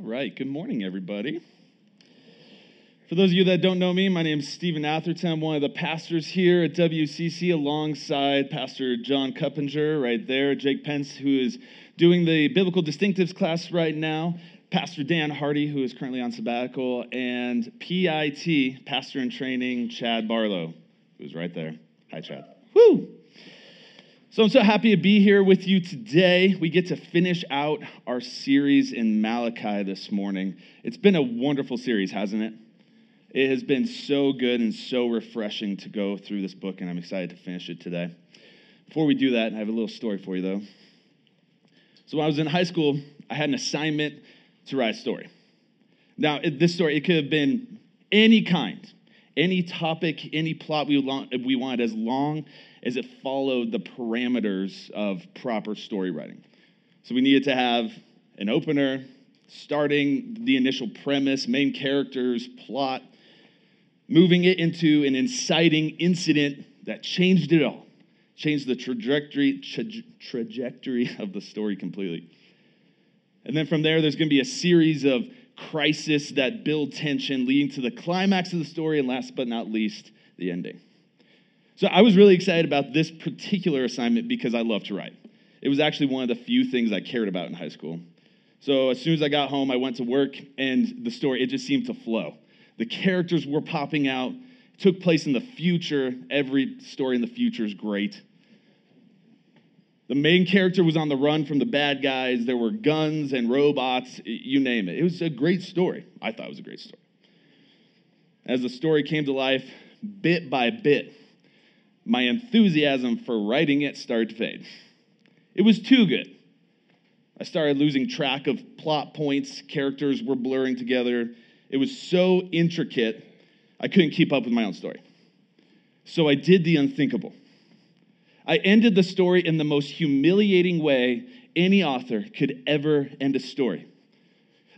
All right, good morning, everybody. For those of you that don't know me, my name is Stephen Atherton. I'm one of the pastors here at WCC alongside Pastor John Cuppinger right there, Jake Pence, who is doing the Biblical Distinctives class right now, Pastor Dan Hardy, who is currently on sabbatical, and PIT, Pastor in Training, Chad Barlow, who's right there. Hi, Chad. Woo! So I'm so happy to be here with you today. We get to finish out our series in Malachi this morning. It's been a wonderful series, hasn't it? It has been so good and so refreshing to go through this book, and I'm excited to finish it today. Before we do that, I have a little story for you, though. So when I was in high school, I had an assignment to write a story. Now, this story, it could have been any kind, any topic, any plot we, we wanted, as long as it followed the parameters of proper story writing. So we needed to have an opener, starting the initial premise, main characters, plot, moving it into an inciting incident that changed it all, changed the trajectory, tra- trajectory of the story completely. And then from there, there's going to be a series of crises that build tension, leading to the climax of the story, and last but not least, the ending. So I was really excited about this particular assignment because I love to write. It was actually one of the few things I cared about in high school. So as soon as I got home, I went to work, and the story, it just seemed to flow. The characters were popping out, it took place in the future. Every story in the future is great. The main character was on the run from the bad guys. There were guns and robots, you name it. It was a great story. I thought it was a great story. As the story came to life, bit by bit, my enthusiasm for writing it started to fade. It was too good. I started losing track of plot points, characters were blurring together. It was so intricate, I couldn't keep up with my own story. So I did the unthinkable. I ended the story in the most humiliating way any author could ever end a story.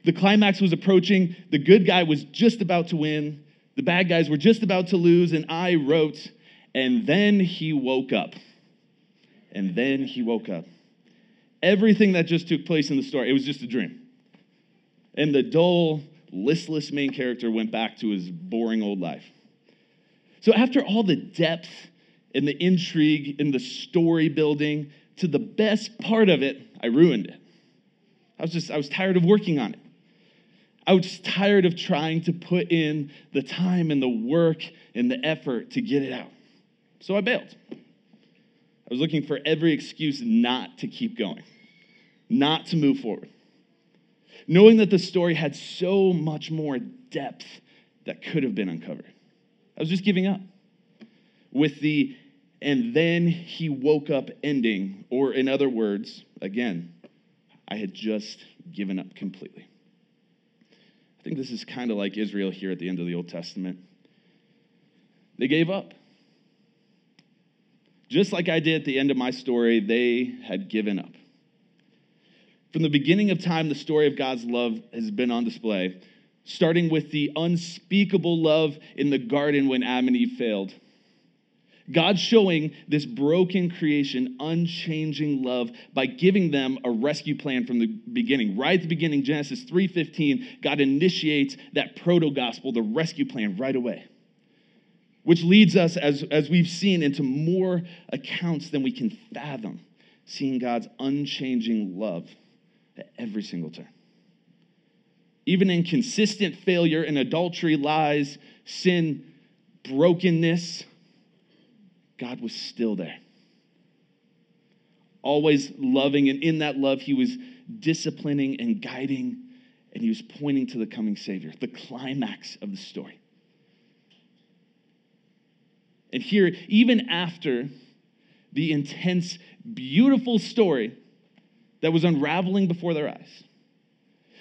The climax was approaching, the good guy was just about to win, the bad guys were just about to lose, and I wrote, and then he woke up. And then he woke up. Everything that just took place in the story, it was just a dream. And the dull, listless main character went back to his boring old life. So, after all the depth and the intrigue and the story building, to the best part of it, I ruined it. I was just, I was tired of working on it. I was tired of trying to put in the time and the work and the effort to get it out. So I bailed. I was looking for every excuse not to keep going, not to move forward. Knowing that the story had so much more depth that could have been uncovered. I was just giving up. With the and then he woke up ending, or in other words, again, I had just given up completely. I think this is kind of like Israel here at the end of the Old Testament. They gave up. Just like I did at the end of my story, they had given up. From the beginning of time, the story of God's love has been on display, starting with the unspeakable love in the garden when Adam and Eve failed. God showing this broken creation unchanging love by giving them a rescue plan from the beginning. Right at the beginning, Genesis 3:15, God initiates that proto-gospel, the rescue plan right away which leads us, as, as we've seen, into more accounts than we can fathom, seeing God's unchanging love at every single turn. Even in consistent failure in adultery, lies, sin, brokenness, God was still there. Always loving, and in that love, He was disciplining and guiding, and He was pointing to the coming Savior, the climax of the story. And here, even after the intense, beautiful story that was unraveling before their eyes,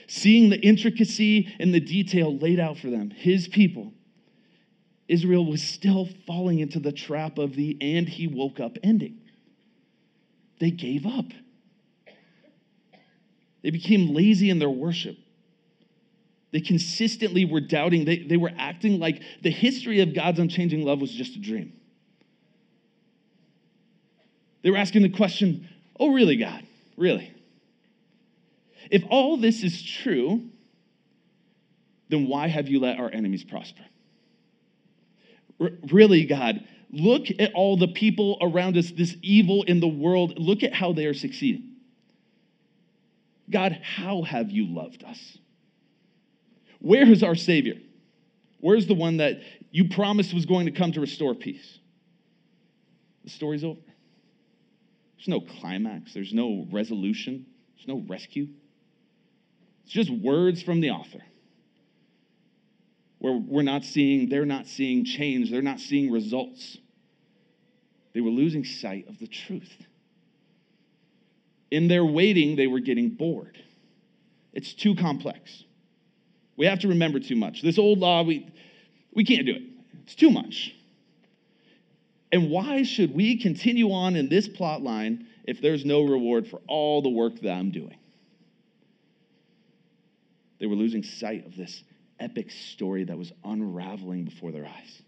seeing the intricacy and the detail laid out for them, his people, Israel was still falling into the trap of the and he woke up ending. They gave up. They became lazy in their worship. They consistently were doubting. They, they were acting like the history of God's unchanging love was just a dream. They were asking the question, oh, really, God? Really? If all this is true, then why have you let our enemies prosper? R- really, God, look at all the people around us, this evil in the world. Look at how they are succeeding. God, how have you loved us? Where is our Savior? Where's the one that you promised was going to come to restore peace? The story's over. There's no climax, there's no resolution, there's no rescue. It's just words from the author. Where we're not seeing, they're not seeing change, they're not seeing results. They were losing sight of the truth. In their waiting, they were getting bored. It's too complex. We have to remember too much. This old law, we, we can't do it. It's too much. And why should we continue on in this plot line if there's no reward for all the work that I'm doing? They were losing sight of this epic story that was unraveling before their eyes,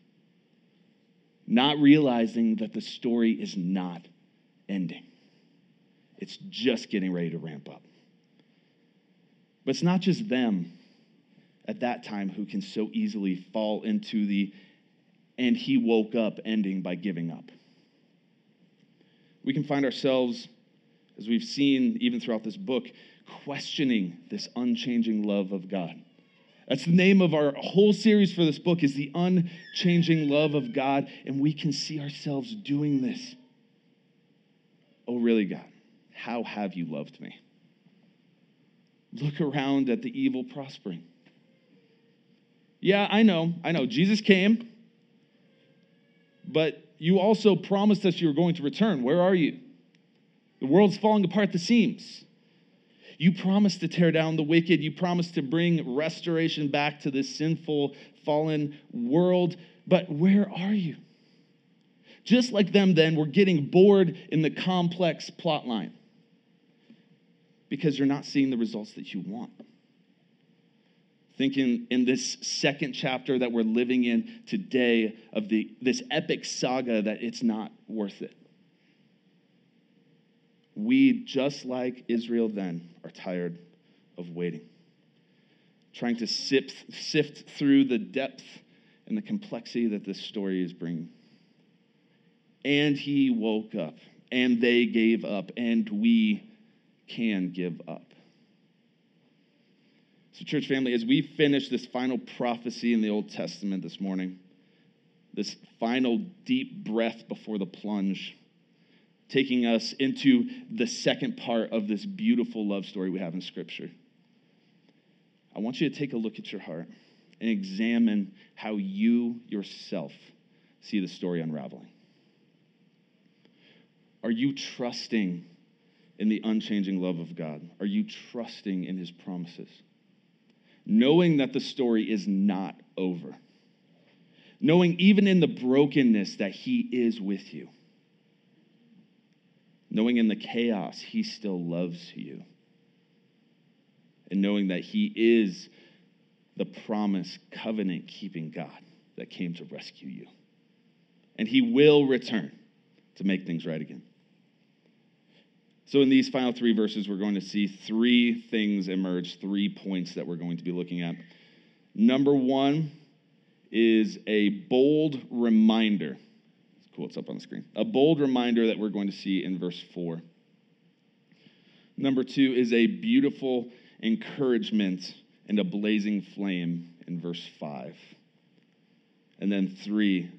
not realizing that the story is not ending. It's just getting ready to ramp up. But it's not just them at that time who can so easily fall into the and he woke up ending by giving up. We can find ourselves, as we've seen even throughout this book, questioning this unchanging love of God. That's the name of our whole series for this book is the unchanging love of God and we can see ourselves doing this. Oh really God, how have you loved me? Look around at the evil prospering. Yeah, I know. I know. Jesus came, but you also promised us you were going to return. Where are you? The world's falling apart at the seams. You promised to tear down the wicked. You promised to bring restoration back to this sinful, fallen world. But where are you? Just like them, then, we're getting bored in the complex plot line because you're not seeing the results that you want. Thinking in this second chapter that we're living in today of the, this epic saga that it's not worth it. We, just like Israel then, are tired of waiting, trying to sift, sift through the depth and the complexity that this story is bringing. And he woke up, and they gave up, and we can give up. So, church family, as we finish this final prophecy in the Old Testament this morning, this final deep breath before the plunge, taking us into the second part of this beautiful love story we have in Scripture. I want you to take a look at your heart and examine how you yourself see the story unraveling. Are you trusting in the unchanging love of God? Are you trusting in his promises? Knowing that the story is not over. Knowing even in the brokenness that he is with you. Knowing in the chaos he still loves you. And knowing that he is the promise covenant keeping God that came to rescue you. And he will return to make things right again. So, in these final three verses, we're going to see three things emerge, three points that we're going to be looking at. Number one is a bold reminder. It's cool, it's up on the screen. A bold reminder that we're going to see in verse four. Number two is a beautiful encouragement and a blazing flame in verse five. And then three,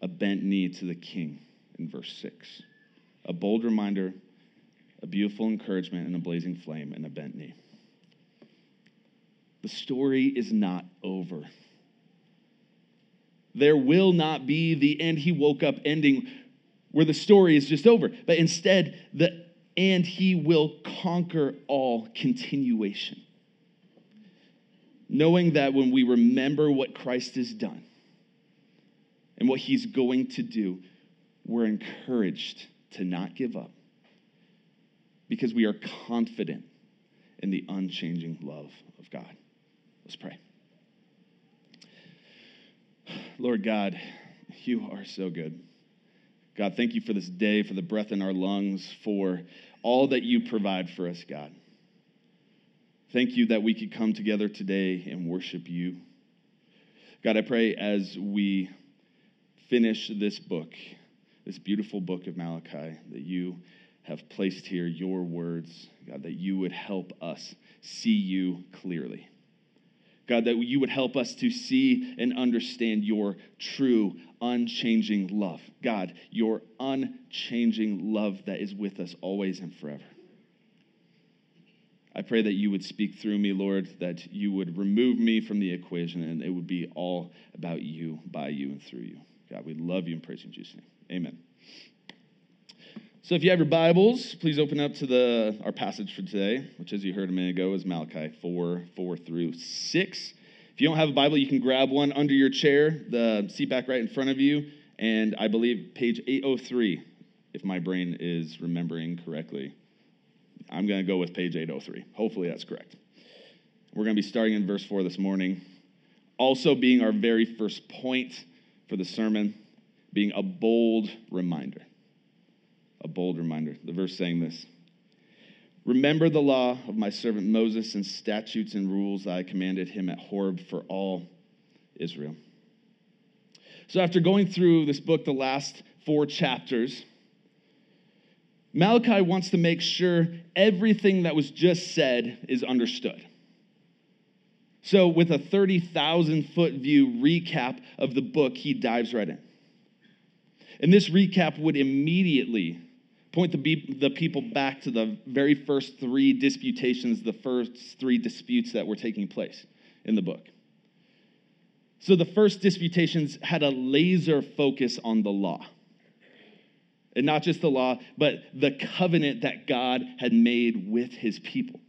a bent knee to the king in verse six. A bold reminder, a beautiful encouragement, and a blazing flame, and a bent knee. The story is not over. There will not be the and he woke up ending where the story is just over, but instead, the and he will conquer all continuation. Knowing that when we remember what Christ has done and what he's going to do, we're encouraged to not give up because we are confident in the unchanging love of God. Let's pray. Lord God, you are so good. God, thank you for this day, for the breath in our lungs, for all that you provide for us, God. Thank you that we could come together today and worship you. God, I pray as we finish this book, this beautiful book of Malachi, that you have placed here your words, God, that you would help us see you clearly. God, that you would help us to see and understand your true, unchanging love. God, your unchanging love that is with us always and forever. I pray that you would speak through me, Lord, that you would remove me from the equation and it would be all about you, by you, and through you. God, we love you and praise you in Jesus' name. Amen. So if you have your Bibles, please open up to the our passage for today, which as you heard a minute ago is Malachi 4, 4 through 6. If you don't have a Bible, you can grab one under your chair, the seat back right in front of you, and I believe page 803, if my brain is remembering correctly. I'm going to go with page 803. Hopefully that's correct. We're going to be starting in verse 4 this morning. Also, being our very first point for the sermon, being a bold reminder. A bold reminder. The verse saying this Remember the law of my servant Moses and statutes and rules that I commanded him at Horeb for all Israel. So, after going through this book, the last four chapters, Malachi wants to make sure everything that was just said is understood. So, with a 30,000 foot view recap of the book, he dives right in. And this recap would immediately point the, the people back to the very first three disputations, the first three disputes that were taking place in the book. So, the first disputations had a laser focus on the law. And not just the law, but the covenant that God had made with his people.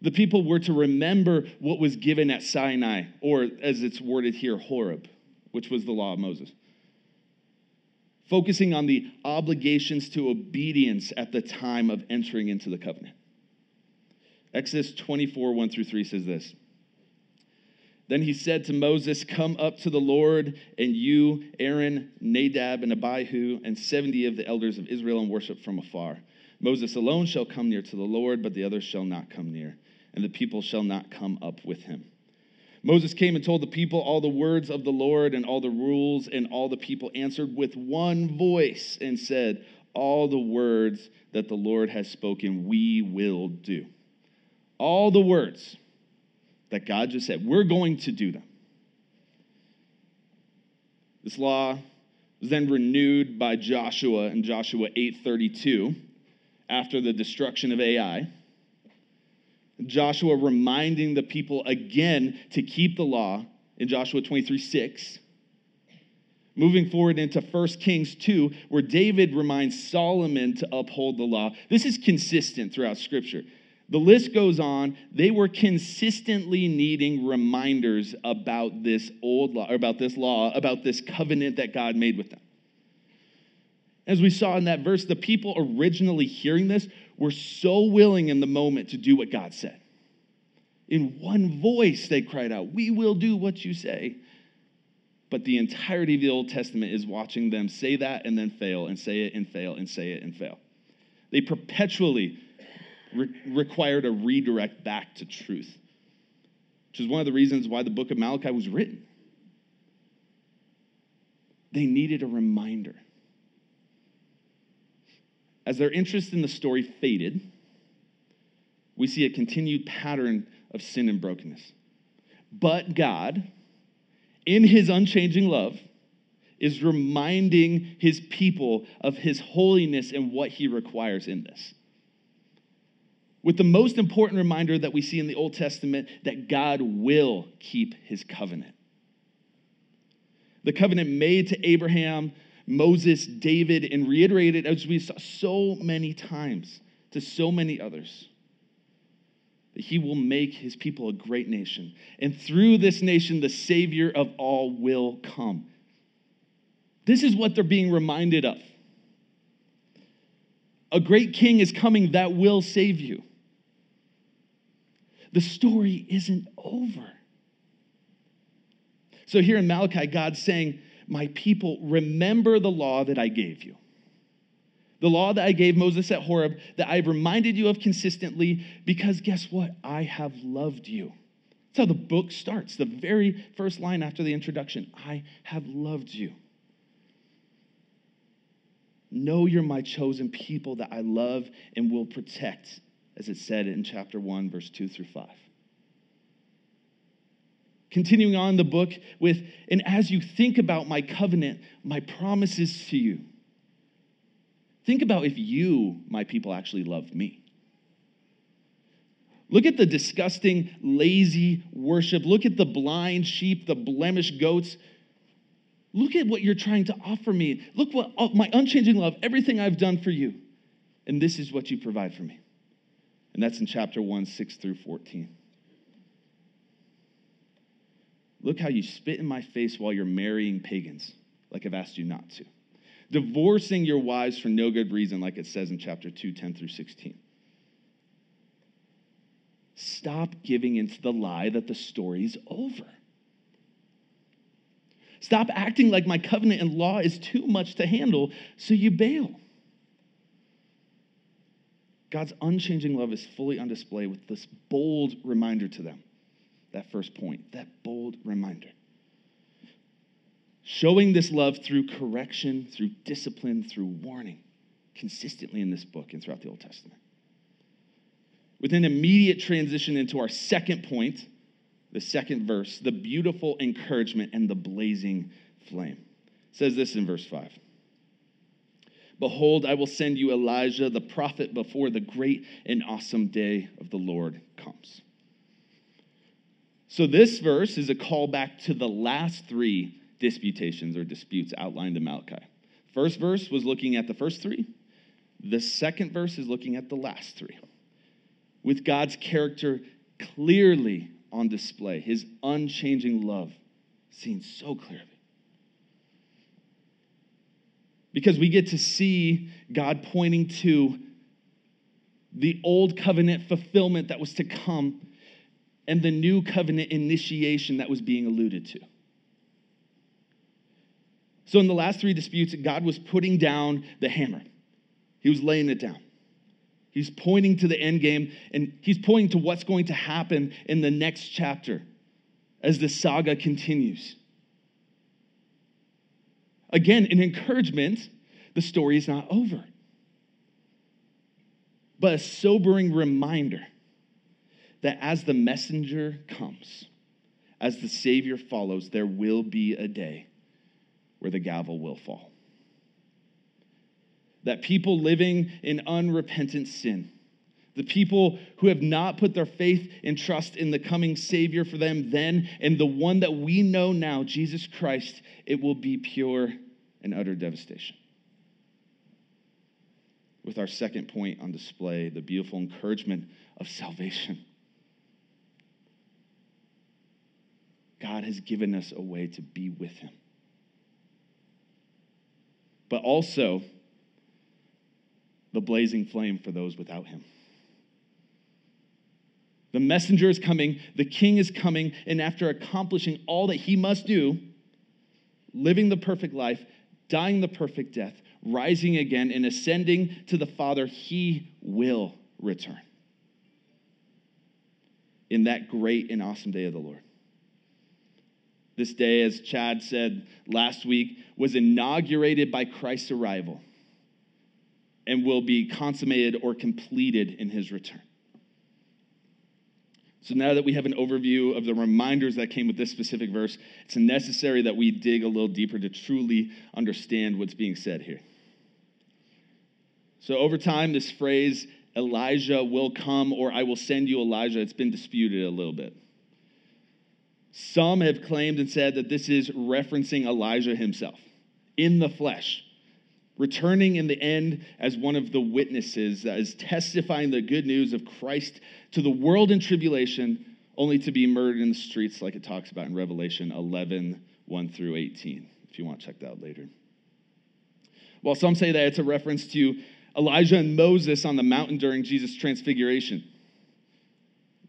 The people were to remember what was given at Sinai, or as it's worded here, Horeb, which was the law of Moses. Focusing on the obligations to obedience at the time of entering into the covenant. Exodus 24, 1 through 3 says this. Then he said to Moses, Come up to the Lord, and you, Aaron, Nadab, and Abihu, and 70 of the elders of Israel, and worship from afar. Moses alone shall come near to the Lord, but the others shall not come near, and the people shall not come up with him. Moses came and told the people all the words of the Lord and all the rules, and all the people answered with one voice and said, All the words that the Lord has spoken, we will do. All the words that God just said, we're going to do them. This law was then renewed by Joshua in Joshua 8:32 after the destruction of Ai. Joshua reminding the people again to keep the law in Joshua 23 6. Moving forward into 1 Kings 2, where David reminds Solomon to uphold the law. This is consistent throughout Scripture. The list goes on. They were consistently needing reminders about this old law, about this law, about this covenant that God made with them. As we saw in that verse, the people originally hearing this were so willing in the moment to do what God said. In one voice, they cried out, We will do what you say. But the entirety of the Old Testament is watching them say that and then fail, and say it and fail, and say it and fail. They perpetually re- required a redirect back to truth, which is one of the reasons why the book of Malachi was written. They needed a reminder. As their interest in the story faded, we see a continued pattern of sin and brokenness. But God, in his unchanging love, is reminding his people of his holiness and what he requires in this with the most important reminder that we see in the Old Testament that God will keep his covenant. The covenant made to Abraham, Moses, David, and reiterated as we saw so many times to so many others. That he will make his people a great nation. And through this nation, the Savior of all will come. This is what they're being reminded of. A great king is coming that will save you. The story isn't over. So here in Malachi, God's saying, My people, remember the law that I gave you. The law that I gave Moses at Horeb, that I've reminded you of consistently, because guess what? I have loved you. That's how the book starts. The very first line after the introduction I have loved you. Know you're my chosen people that I love and will protect, as it said in chapter 1, verse 2 through 5. Continuing on the book with, and as you think about my covenant, my promises to you, think about if you, my people, actually loved me. Look at the disgusting, lazy worship. Look at the blind sheep, the blemished goats. Look at what you're trying to offer me. Look what my unchanging love, everything I've done for you. And this is what you provide for me. And that's in chapter 1, 6 through 14. Look how you spit in my face while you're marrying pagans, like I've asked you not to. Divorcing your wives for no good reason, like it says in chapter 2, 10 through 16. Stop giving into the lie that the story's over. Stop acting like my covenant and law is too much to handle, so you bail. God's unchanging love is fully on display with this bold reminder to them that first point, that bold reminder. Showing this love through correction, through discipline, through warning, consistently in this book and throughout the Old Testament. With an immediate transition into our second point, the second verse, the beautiful encouragement and the blazing flame. It says this in verse 5. Behold, I will send you Elijah the prophet before the great and awesome day of the Lord comes. So, this verse is a callback to the last three disputations or disputes outlined in Malachi. First verse was looking at the first three, the second verse is looking at the last three. With God's character clearly on display, his unchanging love seen so clearly. Because we get to see God pointing to the old covenant fulfillment that was to come and the new covenant initiation that was being alluded to. So, in the last three disputes, God was putting down the hammer, He was laying it down. He's pointing to the end game, and He's pointing to what's going to happen in the next chapter as the saga continues. Again, an encouragement the story is not over, but a sobering reminder that as the messenger comes, as the Savior follows, there will be a day where the gavel will fall. That people living in unrepentant sin, the people who have not put their faith and trust in the coming Savior for them then and the one that we know now, Jesus Christ, it will be pure and utter devastation. With our second point on display, the beautiful encouragement of salvation. God has given us a way to be with Him. But also, the blazing flame for those without Him. The messenger is coming, the king is coming, and after accomplishing all that he must do, living the perfect life, dying the perfect death, rising again, and ascending to the Father, he will return in that great and awesome day of the Lord. This day, as Chad said last week, was inaugurated by Christ's arrival and will be consummated or completed in his return. So now that we have an overview of the reminders that came with this specific verse, it's necessary that we dig a little deeper to truly understand what's being said here. So over time, this phrase, Elijah will come or I will send you Elijah, it's been disputed a little bit. Some have claimed and said that this is referencing Elijah himself in the flesh, returning in the end as one of the witnesses that is testifying the good news of Christ to the world in tribulation, only to be murdered in the streets, like it talks about in Revelation 11 1 through 18, if you want to check that out later. While some say that it's a reference to Elijah and Moses on the mountain during Jesus' transfiguration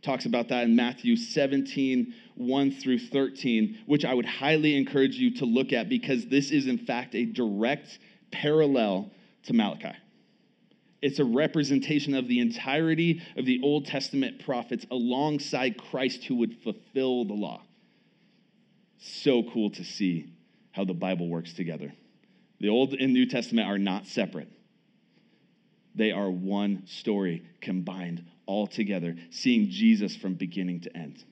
talks about that in Matthew 17, 1 through 13, which I would highly encourage you to look at because this is, in fact, a direct parallel to Malachi. It's a representation of the entirety of the Old Testament prophets alongside Christ who would fulfill the law. So cool to see how the Bible works together. The Old and New Testament are not separate, they are one story combined all together, seeing Jesus from beginning to end.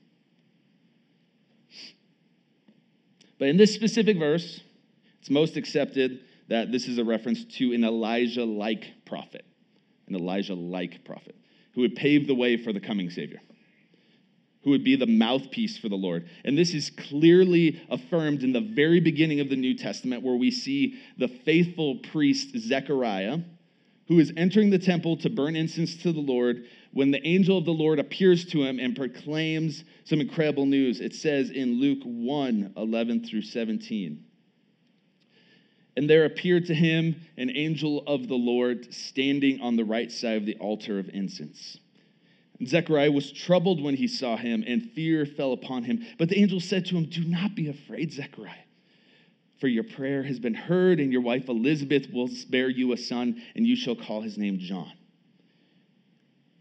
But in this specific verse, it's most accepted that this is a reference to an Elijah like prophet, an Elijah like prophet who would pave the way for the coming Savior, who would be the mouthpiece for the Lord. And this is clearly affirmed in the very beginning of the New Testament, where we see the faithful priest Zechariah, who is entering the temple to burn incense to the Lord, when the angel of the Lord appears to him and proclaims some incredible news. It says in Luke 1 11 through 17. And there appeared to him an angel of the Lord standing on the right side of the altar of incense. And Zechariah was troubled when he saw him, and fear fell upon him. But the angel said to him, Do not be afraid, Zechariah, for your prayer has been heard, and your wife Elizabeth will bear you a son, and you shall call his name John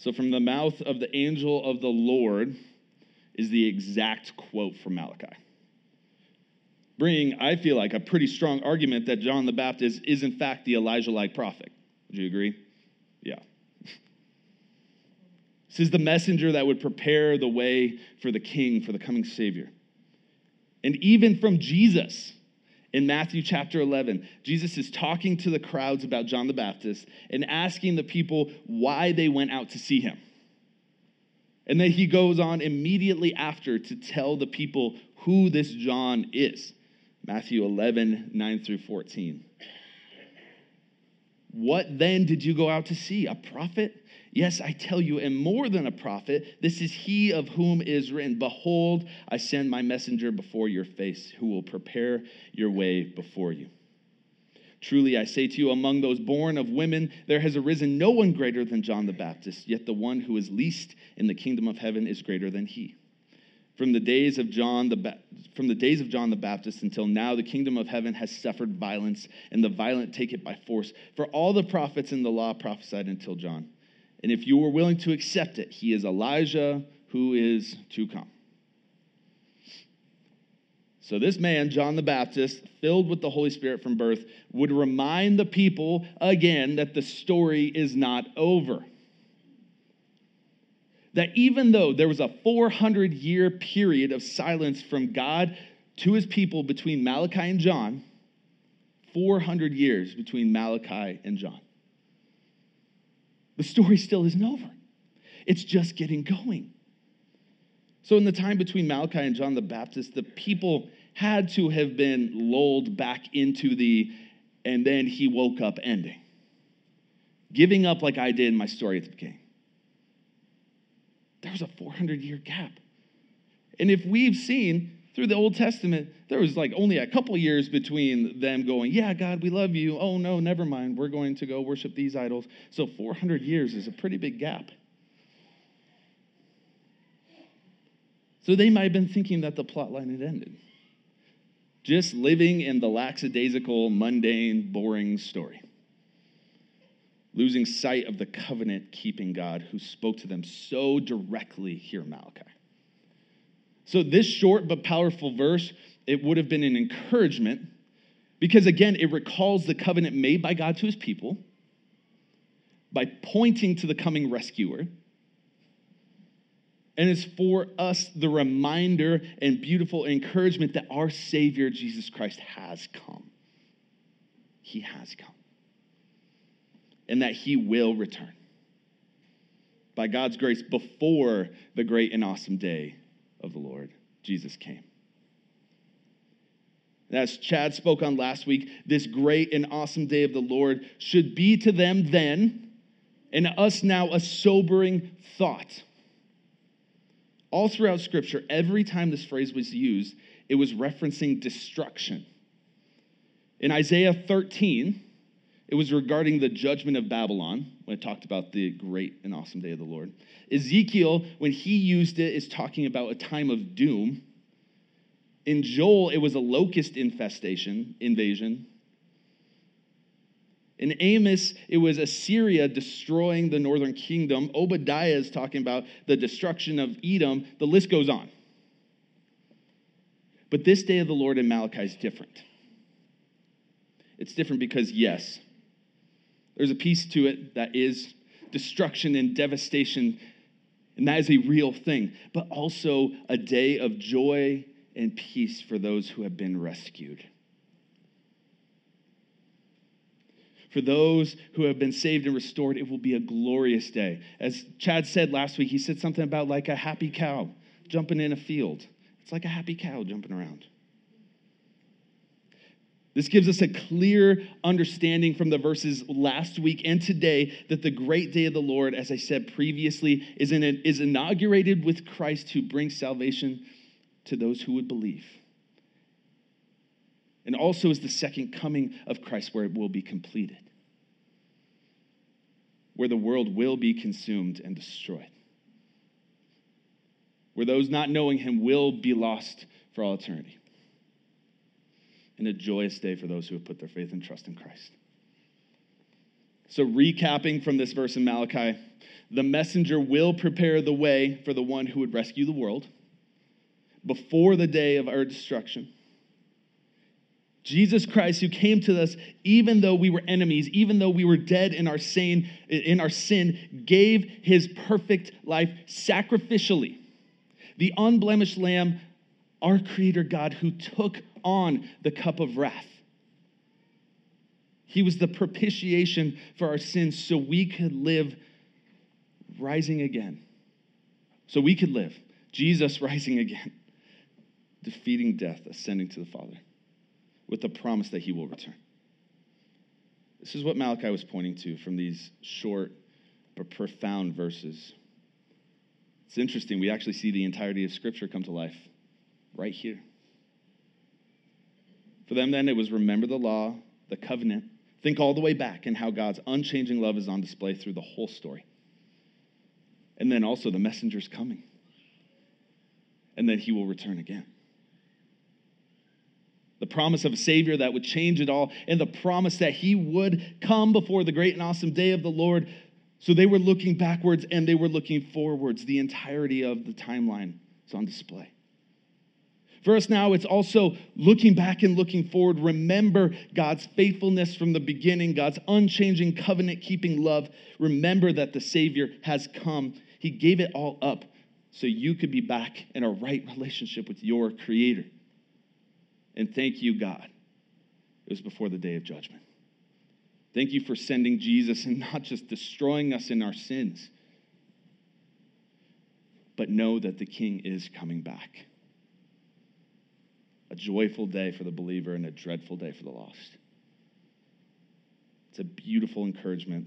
So, from the mouth of the angel of the Lord is the exact quote from Malachi. Bringing, I feel like, a pretty strong argument that John the Baptist is, in fact, the Elijah like prophet. Would you agree? Yeah. This is the messenger that would prepare the way for the king, for the coming Savior. And even from Jesus, in Matthew chapter 11, Jesus is talking to the crowds about John the Baptist and asking the people why they went out to see him. And then he goes on immediately after to tell the people who this John is. Matthew 11, 9 through 14. What then did you go out to see? A prophet? Yes, I tell you, and more than a prophet, this is he of whom is written Behold, I send my messenger before your face, who will prepare your way before you. Truly, I say to you, among those born of women, there has arisen no one greater than John the Baptist, yet the one who is least in the kingdom of heaven is greater than he. From the days of John the ba- from the days of John the Baptist until now the kingdom of heaven has suffered violence and the violent take it by force for all the prophets in the law prophesied until John and if you were willing to accept it, he is Elijah who is to come. So, this man, John the Baptist, filled with the Holy Spirit from birth, would remind the people again that the story is not over. That even though there was a 400 year period of silence from God to his people between Malachi and John, 400 years between Malachi and John. The story still isn't over, it's just getting going. So, in the time between Malachi and John the Baptist, the people had to have been lulled back into the and then he woke up ending. Giving up like I did in my story at the beginning. There was a 400 year gap. And if we've seen through the Old Testament, there was like only a couple years between them going, Yeah, God, we love you. Oh, no, never mind. We're going to go worship these idols. So 400 years is a pretty big gap. So they might have been thinking that the plot line had ended. Just living in the lackadaisical, mundane, boring story. Losing sight of the covenant keeping God who spoke to them so directly here Malachi. So, this short but powerful verse, it would have been an encouragement because, again, it recalls the covenant made by God to his people by pointing to the coming rescuer. And it's for us the reminder and beautiful encouragement that our Savior, Jesus Christ, has come. He has come. And that he will return by God's grace before the great and awesome day of the Lord, Jesus came. As Chad spoke on last week, this great and awesome day of the Lord should be to them then, and us now, a sobering thought. All throughout Scripture, every time this phrase was used, it was referencing destruction. In Isaiah 13, it was regarding the judgment of Babylon, when it talked about the great and awesome day of the Lord. Ezekiel, when he used it, is talking about a time of doom. In Joel, it was a locust infestation, invasion. In Amos, it was Assyria destroying the northern kingdom. Obadiah is talking about the destruction of Edom. The list goes on. But this day of the Lord in Malachi is different. It's different because, yes, there's a piece to it that is destruction and devastation, and that is a real thing, but also a day of joy and peace for those who have been rescued. For those who have been saved and restored, it will be a glorious day. As Chad said last week, he said something about like a happy cow jumping in a field. It's like a happy cow jumping around. This gives us a clear understanding from the verses last week and today that the great day of the Lord, as I said previously, is, in is inaugurated with Christ who brings salvation to those who would believe. And also is the second coming of Christ where it will be completed, where the world will be consumed and destroyed, where those not knowing him will be lost for all eternity and a joyous day for those who have put their faith and trust in Christ. So, recapping from this verse in Malachi, the messenger will prepare the way for the one who would rescue the world before the day of our destruction. Jesus Christ, who came to us even though we were enemies, even though we were dead in our sin, in our sin, gave his perfect life sacrificially. The unblemished lamb, our creator God, who took on the cup of wrath. He was the propitiation for our sins so we could live rising again. So we could live. Jesus rising again, defeating death, ascending to the Father, with the promise that he will return. This is what Malachi was pointing to from these short but profound verses. It's interesting. We actually see the entirety of Scripture come to life right here. For them, then, it was remember the law, the covenant, think all the way back and how God's unchanging love is on display through the whole story. And then also the messenger's coming. And then he will return again. The promise of a Savior that would change it all, and the promise that he would come before the great and awesome day of the Lord. So they were looking backwards and they were looking forwards. The entirety of the timeline is on display. For us now, it's also looking back and looking forward. Remember God's faithfulness from the beginning, God's unchanging covenant keeping love. Remember that the Savior has come. He gave it all up so you could be back in a right relationship with your Creator. And thank you, God. It was before the day of judgment. Thank you for sending Jesus and not just destroying us in our sins, but know that the King is coming back a joyful day for the believer and a dreadful day for the lost. It's a beautiful encouragement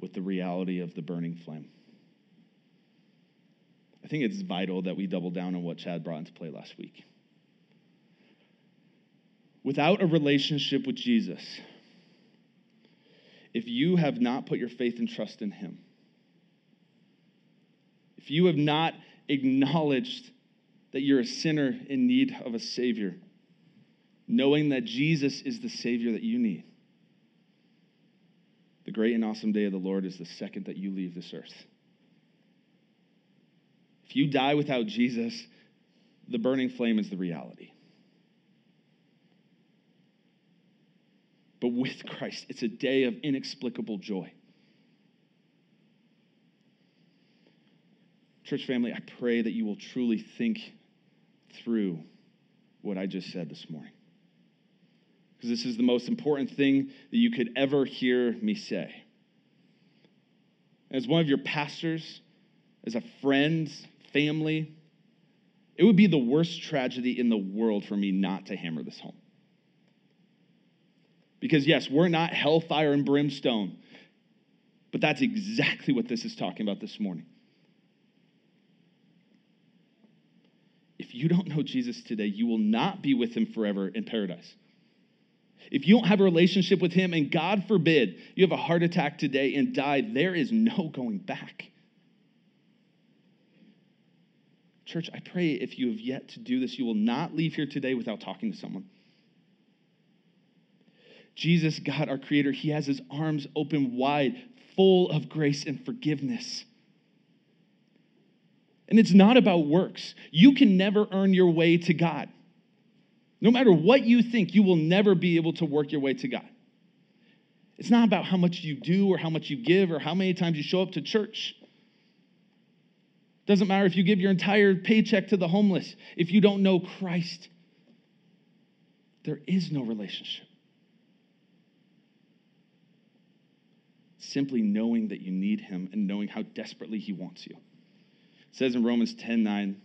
with the reality of the burning flame. I think it's vital that we double down on what Chad brought into play last week. Without a relationship with Jesus, if you have not put your faith and trust in Him, if you have not acknowledged that you're a sinner in need of a Savior, knowing that Jesus is the Savior that you need. The great and awesome day of the Lord is the second that you leave this earth. If you die without Jesus, the burning flame is the reality. But with Christ, it's a day of inexplicable joy. Church family, I pray that you will truly think through what I just said this morning. Because this is the most important thing that you could ever hear me say. As one of your pastors, as a friend, family, it would be the worst tragedy in the world for me not to hammer this home. Because, yes, we're not hellfire and brimstone, but that's exactly what this is talking about this morning. You don't know Jesus today, you will not be with him forever in paradise. If you don't have a relationship with him, and God forbid you have a heart attack today and die, there is no going back. Church, I pray if you have yet to do this, you will not leave here today without talking to someone. Jesus, God, our Creator, He has His arms open wide, full of grace and forgiveness. And it's not about works. You can never earn your way to God. No matter what you think, you will never be able to work your way to God. It's not about how much you do or how much you give or how many times you show up to church. Doesn't matter if you give your entire paycheck to the homeless. If you don't know Christ, there is no relationship. Simply knowing that you need Him and knowing how desperately He wants you. It says in Romans 10 9,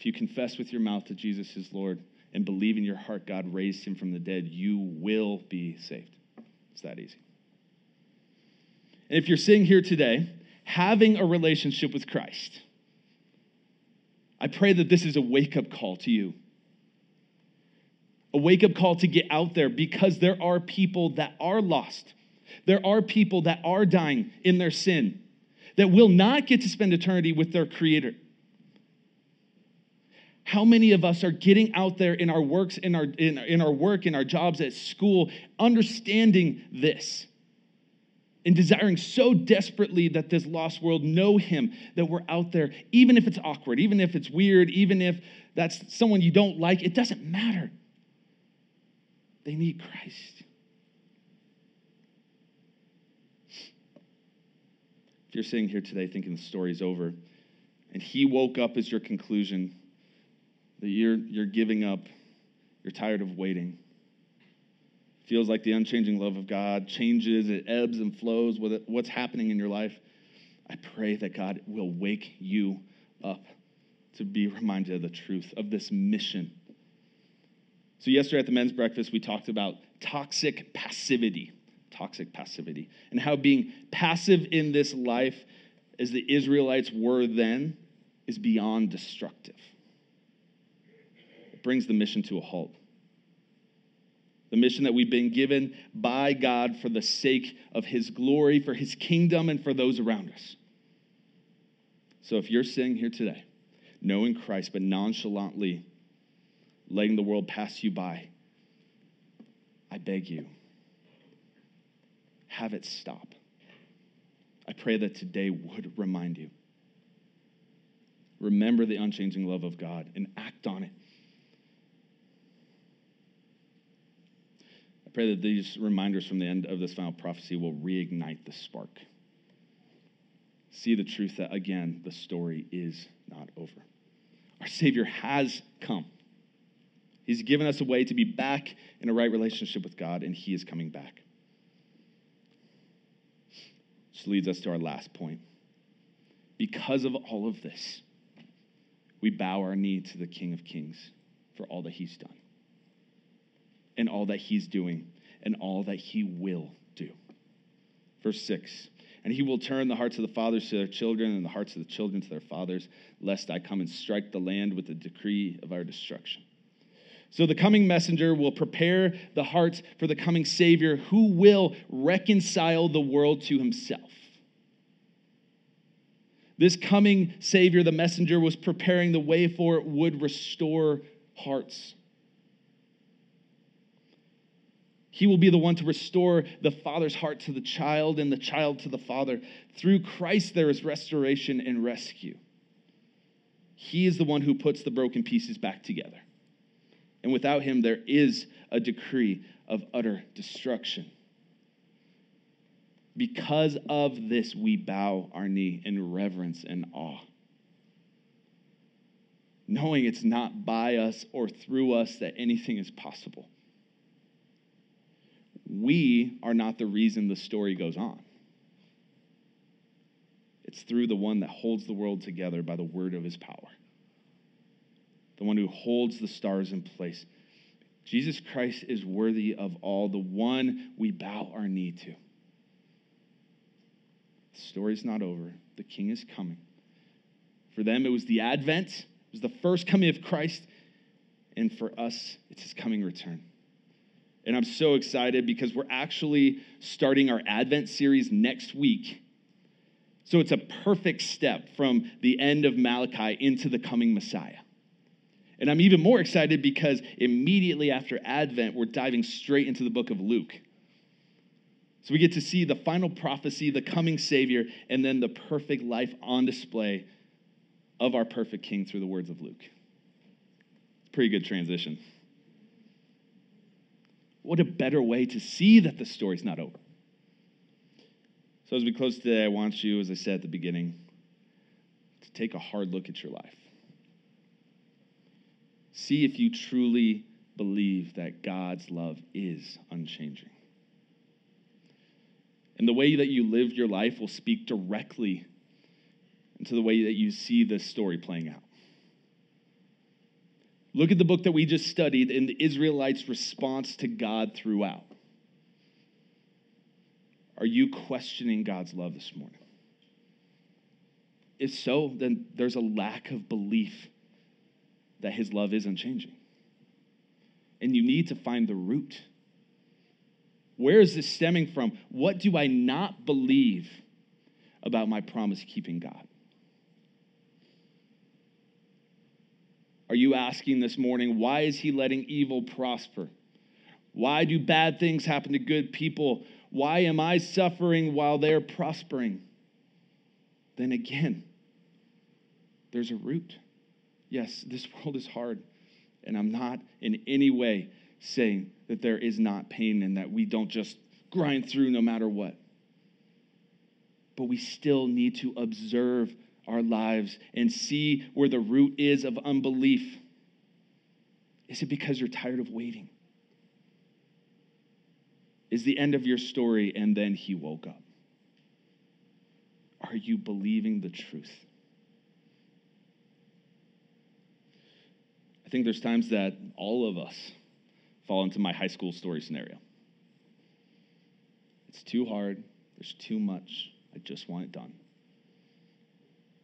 if you confess with your mouth that Jesus is Lord and believe in your heart God raised him from the dead, you will be saved. It's that easy. And if you're sitting here today having a relationship with Christ, I pray that this is a wake up call to you. A wake up call to get out there because there are people that are lost. There are people that are dying in their sin that will not get to spend eternity with their Creator. How many of us are getting out there in our works, in our, in, in our work, in our jobs at school, understanding this and desiring so desperately that this lost world know him, that we're out there, even if it's awkward, even if it's weird, even if that's someone you don't like, it doesn't matter. They need Christ. If you're sitting here today thinking the story's over, and he woke up as your conclusion, that you're, you're giving up, you're tired of waiting. Feels like the unchanging love of God changes, it ebbs and flows with it, what's happening in your life. I pray that God will wake you up to be reminded of the truth of this mission. So, yesterday at the men's breakfast, we talked about toxic passivity. Toxic passivity. And how being passive in this life, as the Israelites were then, is beyond destructive It brings the mission to a halt. The mission that we've been given by God for the sake of His glory, for His kingdom, and for those around us. So if you're sitting here today, knowing Christ, but nonchalantly letting the world pass you by, I beg you, have it stop. I pray that today would remind you. Remember the unchanging love of God and act on it. I pray that these reminders from the end of this final prophecy will reignite the spark. See the truth that, again, the story is not over. Our Savior has come. He's given us a way to be back in a right relationship with God, and He is coming back. Which leads us to our last point. Because of all of this, we bow our knee to the King of Kings for all that He's done and all that he's doing and all that he will do. Verse 6 And he will turn the hearts of the fathers to their children and the hearts of the children to their fathers, lest I come and strike the land with the decree of our destruction. So the coming messenger will prepare the hearts for the coming Savior who will reconcile the world to himself. This coming Savior, the messenger, was preparing the way for it, would restore hearts. He will be the one to restore the father's heart to the child and the child to the father. Through Christ, there is restoration and rescue. He is the one who puts the broken pieces back together. And without him, there is a decree of utter destruction. Because of this, we bow our knee in reverence and awe. Knowing it's not by us or through us that anything is possible we are not the reason the story goes on. It's through the one that holds the world together by the word of his power, the one who holds the stars in place. Jesus Christ is worthy of all, the one we bow our knee to. The story's not over. The king is coming. For them, it was the advent, it was the first coming of Christ. And for us, it's his coming return. And I'm so excited because we're actually starting our Advent series next week. So it's a perfect step from the end of Malachi into the coming Messiah. And I'm even more excited because immediately after Advent, we're diving straight into the book of Luke. So we get to see the final prophecy, the coming Savior, and then the perfect life on display of our perfect King through the words of Luke. Pretty good transition. What a better way to see that the story's not over. So, as we close today, I want you, as I said at the beginning, to take a hard look at your life. See if you truly believe that God's love is unchanging. And the way that you live your life will speak directly into the way that you see this story playing out. Look at the book that we just studied and the Israelites' response to God throughout. Are you questioning God's love this morning? If so, then there's a lack of belief that his love is unchanging. And you need to find the root. Where is this stemming from? What do I not believe about my promise keeping God? Are you asking this morning, why is he letting evil prosper? Why do bad things happen to good people? Why am I suffering while they're prospering? Then again, there's a root. Yes, this world is hard, and I'm not in any way saying that there is not pain and that we don't just grind through no matter what. But we still need to observe our lives and see where the root is of unbelief. Is it because you're tired of waiting? Is the end of your story and then he woke up? Are you believing the truth? I think there's times that all of us fall into my high school story scenario. It's too hard, there's too much, I just want it done.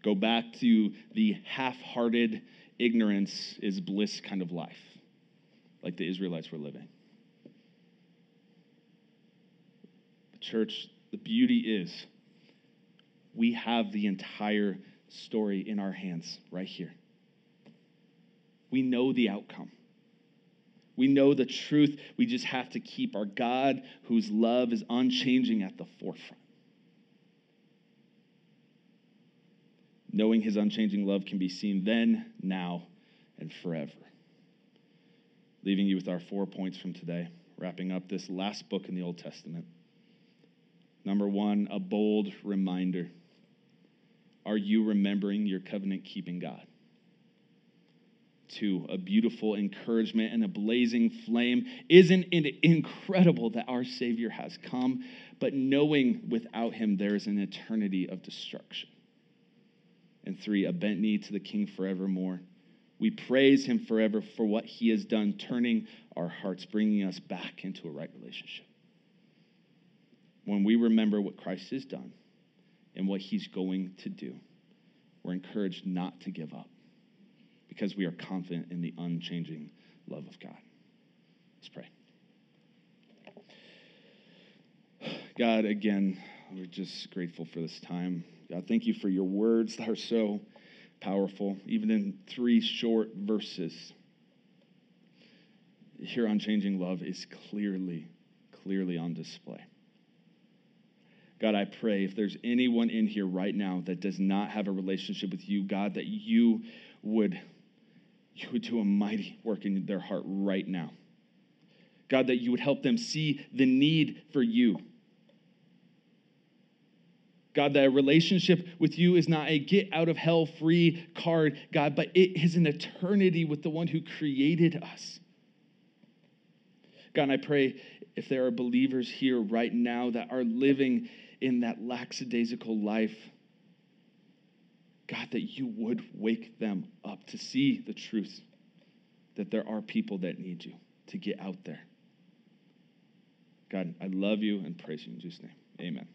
Go back to the half hearted, ignorance is bliss kind of life, like the Israelites were living. The church, the beauty is we have the entire story in our hands right here we know the outcome. We know the truth. We just have to keep our God, whose love is unchanging, at the forefront. Knowing his unchanging love can be seen then, now, and forever. Leaving you with our four points from today, wrapping up this last book in the Old Testament. Number one, a bold reminder. Are you remembering your covenant keeping God? To a beautiful encouragement and a blazing flame. Isn't it incredible that our Savior has come, but knowing without him there is an eternity of destruction? And three, a bent knee to the King forevermore. We praise him forever for what he has done, turning our hearts, bringing us back into a right relationship. When we remember what Christ has done and what he's going to do, we're encouraged not to give up because we are confident in the unchanging love of God. Let's pray. God, again, we're just grateful for this time. God, thank you for your words that are so powerful, even in three short verses. Your unchanging love is clearly, clearly on display. God, I pray if there's anyone in here right now that does not have a relationship with you, God, that you would you would do a mighty work in their heart right now. God, that you would help them see the need for you. God, that a relationship with you is not a get out of hell free card, God, but it is an eternity with the one who created us. God, I pray if there are believers here right now that are living in that lackadaisical life, God, that you would wake them up to see the truth that there are people that need you. to get out there. God, I love you and praise you in Jesus' name. Amen.